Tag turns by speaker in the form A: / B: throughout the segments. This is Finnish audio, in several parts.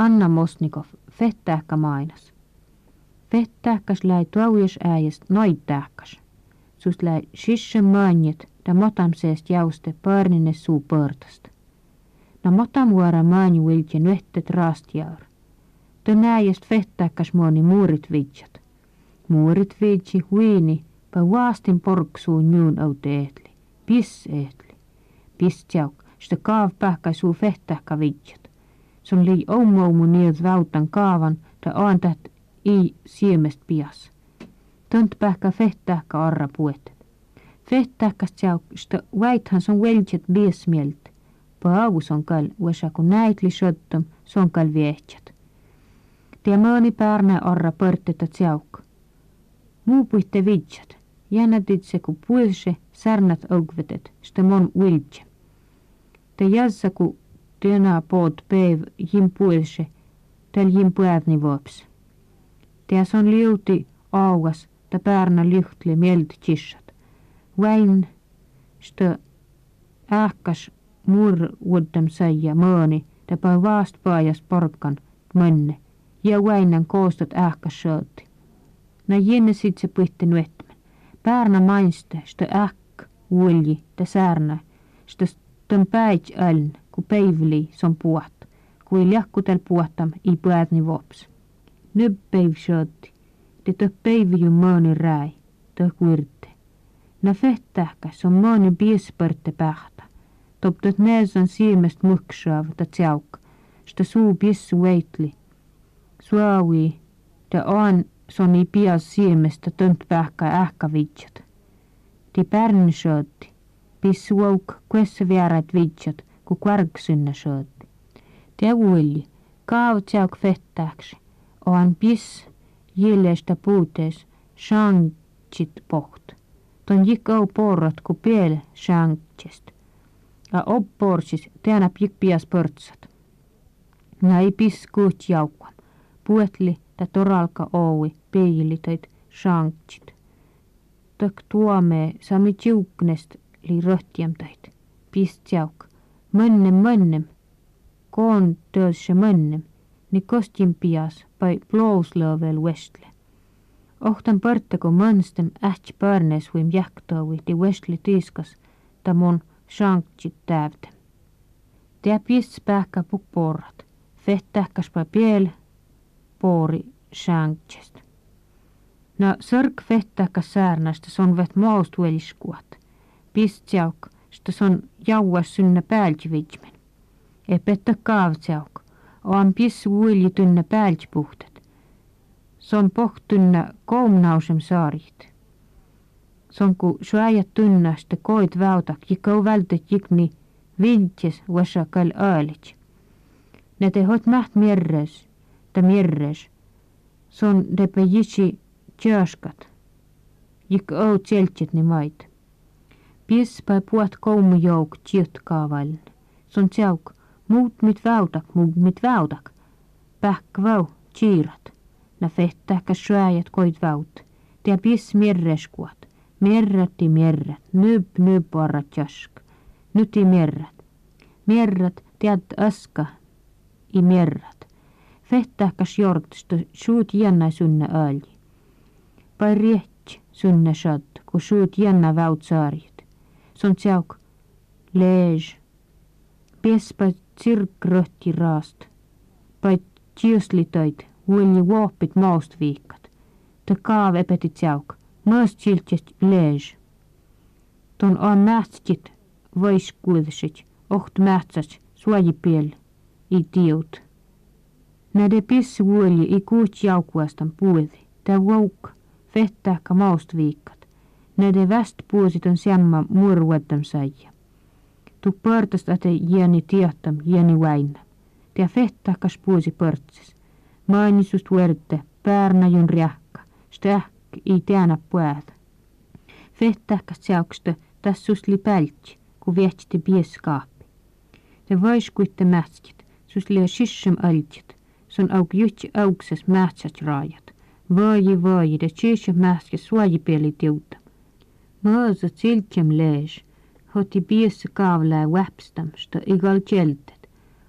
A: Anna Mosnikov, fettääkkä mainas. Fettääkkäs läi tuaujas äijäst noittääkkäs. Sus läi sisse maanjet, da motamseest jauste pörnine suu pörtast. Na motam vuora maanju viltje nyhtet raastjaur. Tö näijäst fettääkkäs muoni muurit vidjat. Muurit vidji huini, pa vaastin porksuu nyun aute ehtli. Piss ehtli. Piss tjauk, sitä kaav pähkäi suu fettääkkä. Sun lii omoumu niet vautan kaavan, ta antat i siemest pias. Tönt pähkä fehtääkkä arra puet. Fehtääkkäs tjauk, sitä väithän sun veljet biesmielt. Paavus on kal, uesa kun näitli sottom, son kal viehtjat. Tia mööni päärnä arra pörtteta tjauk. Muu puitte vidjat. Jännätit se ku puilse, särnät augvetet, sitä mon viltje. Te jazza ku Tönä poot päiv jim puilse, täl jim päivni vuops. Teas on liuti augas, ta päärnä lyhtli mielt tissat. Väin, stä ähkas mur uudem saija mööni, ta vaast paajas porkan mõnne, ja väinän koostot ähkas sööti. Na jenne sit se pihti nuetmen. Päärnä mainste, stä ähk ulji, ta säärnä, stä stön päits äln, ku peivli som puhat, kui liahkutel puhatam i päädni vops. Nyt peiv sjötti, te tö peivi ju mööni räi, tö kuirte. Na fehtähkäs on mööni biespörte pähtä. Toptot neesan siimest muksaav ta tjauk, sta suu biessu veitli. Suaui, ta on soni pias siimestä tönt pähkä ähkä vidjat. Ti pärn sjötti, pissu auk kuessa vierat vidjat, kun kvarksynne sköt. Det ull, gav tjauk fettaks, och han piss gillestä puutes shanktsit poht. Ton jikkau porrat ku piel shanktist. Ja opporsis teänä pikpias pörtsät. Minä ei piss kuht jaukkan. Puetli ta toralka oui peilitöit shanktsit. Tök tuomee sami tiuknest li röhtiämtäit. Pist jaukka. Mõnnem, mõnnem. Koon töösse mõnnem. Ni kostin pias pai plouslöövel vestle. Ohtan põrtagu mõnstem äht pörnes võim jähktõuvi di vestle tiiskas ta mun shankit tävde. Tea pies pähkä puk porrat. Fehtähkäs pa piel poori shankist. No sörk fehtähkäs säärnästä son vet maust što se on jauassun na päältsivitmen. E petta kaavtseok, oan piss uilitun na päältsipuhtat. Se on pohtunna koomnausem saariht. Se on ku suajat tunnasta koit väutak ja kauvältet jikni vintjes vasakal aalits. Ne tehot maht mierres, ta mierres. Se on depejitsi tjöskat. Jik ou tseltsit ni mait. Pies bei puat koumu jouk tjut kaaval. Son tjauk, muut mit väudak, muut mit väudak. Pähk vau, tjiirat. Na fehtähkä syöjät koit väut. Tea pies mierreskuat. Mierrätti mierrät, nyb nyb arrat jask. Nyt i mierrät. Mierrät tead aska i mierrät. Fehtähkäs jortsta suut jännä sunne öölji. Pai riehti sunne shad, kun suut jännä väut saari son tjauk leej. Pies pa tsirk röhti raast. Pa tjuslitöid, ulli vuopit maust viikat. Ta kaav epeti tjauk, mõõst siltjest leej. Ton on mähtstit, vois kuulsit, oht mähtsats, suojipiel, i tiut. Näde pissi vuoli i kuut jaukuastan puuthi, ta vouk, fehtähkä maust viikat. Nende västpuusid on samma murruetam saia. Tu pörtästät jäni tiehtam jäni väinä. Tia fehtahkas puusi pörtsis. Mainitsust verte, päärnäjun rähkä, stähk ei teänä puäätä. Fehtahkas seoksta tässus li pältsi, ku viehti pieskaapi. Te vaiskuitte mätskit, sus lia sissem ältsit, sun auk juhtsi aukses mähtsät raajat. Vaaji vaaji, te sissem mätskis suojipieli tiuta. Mõõsa tsiltjem lees, hoti piessä kaavlää väpstamsta igal tjeltet.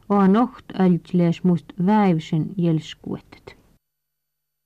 A: on oht aljutlees must väivsen jelskuetet.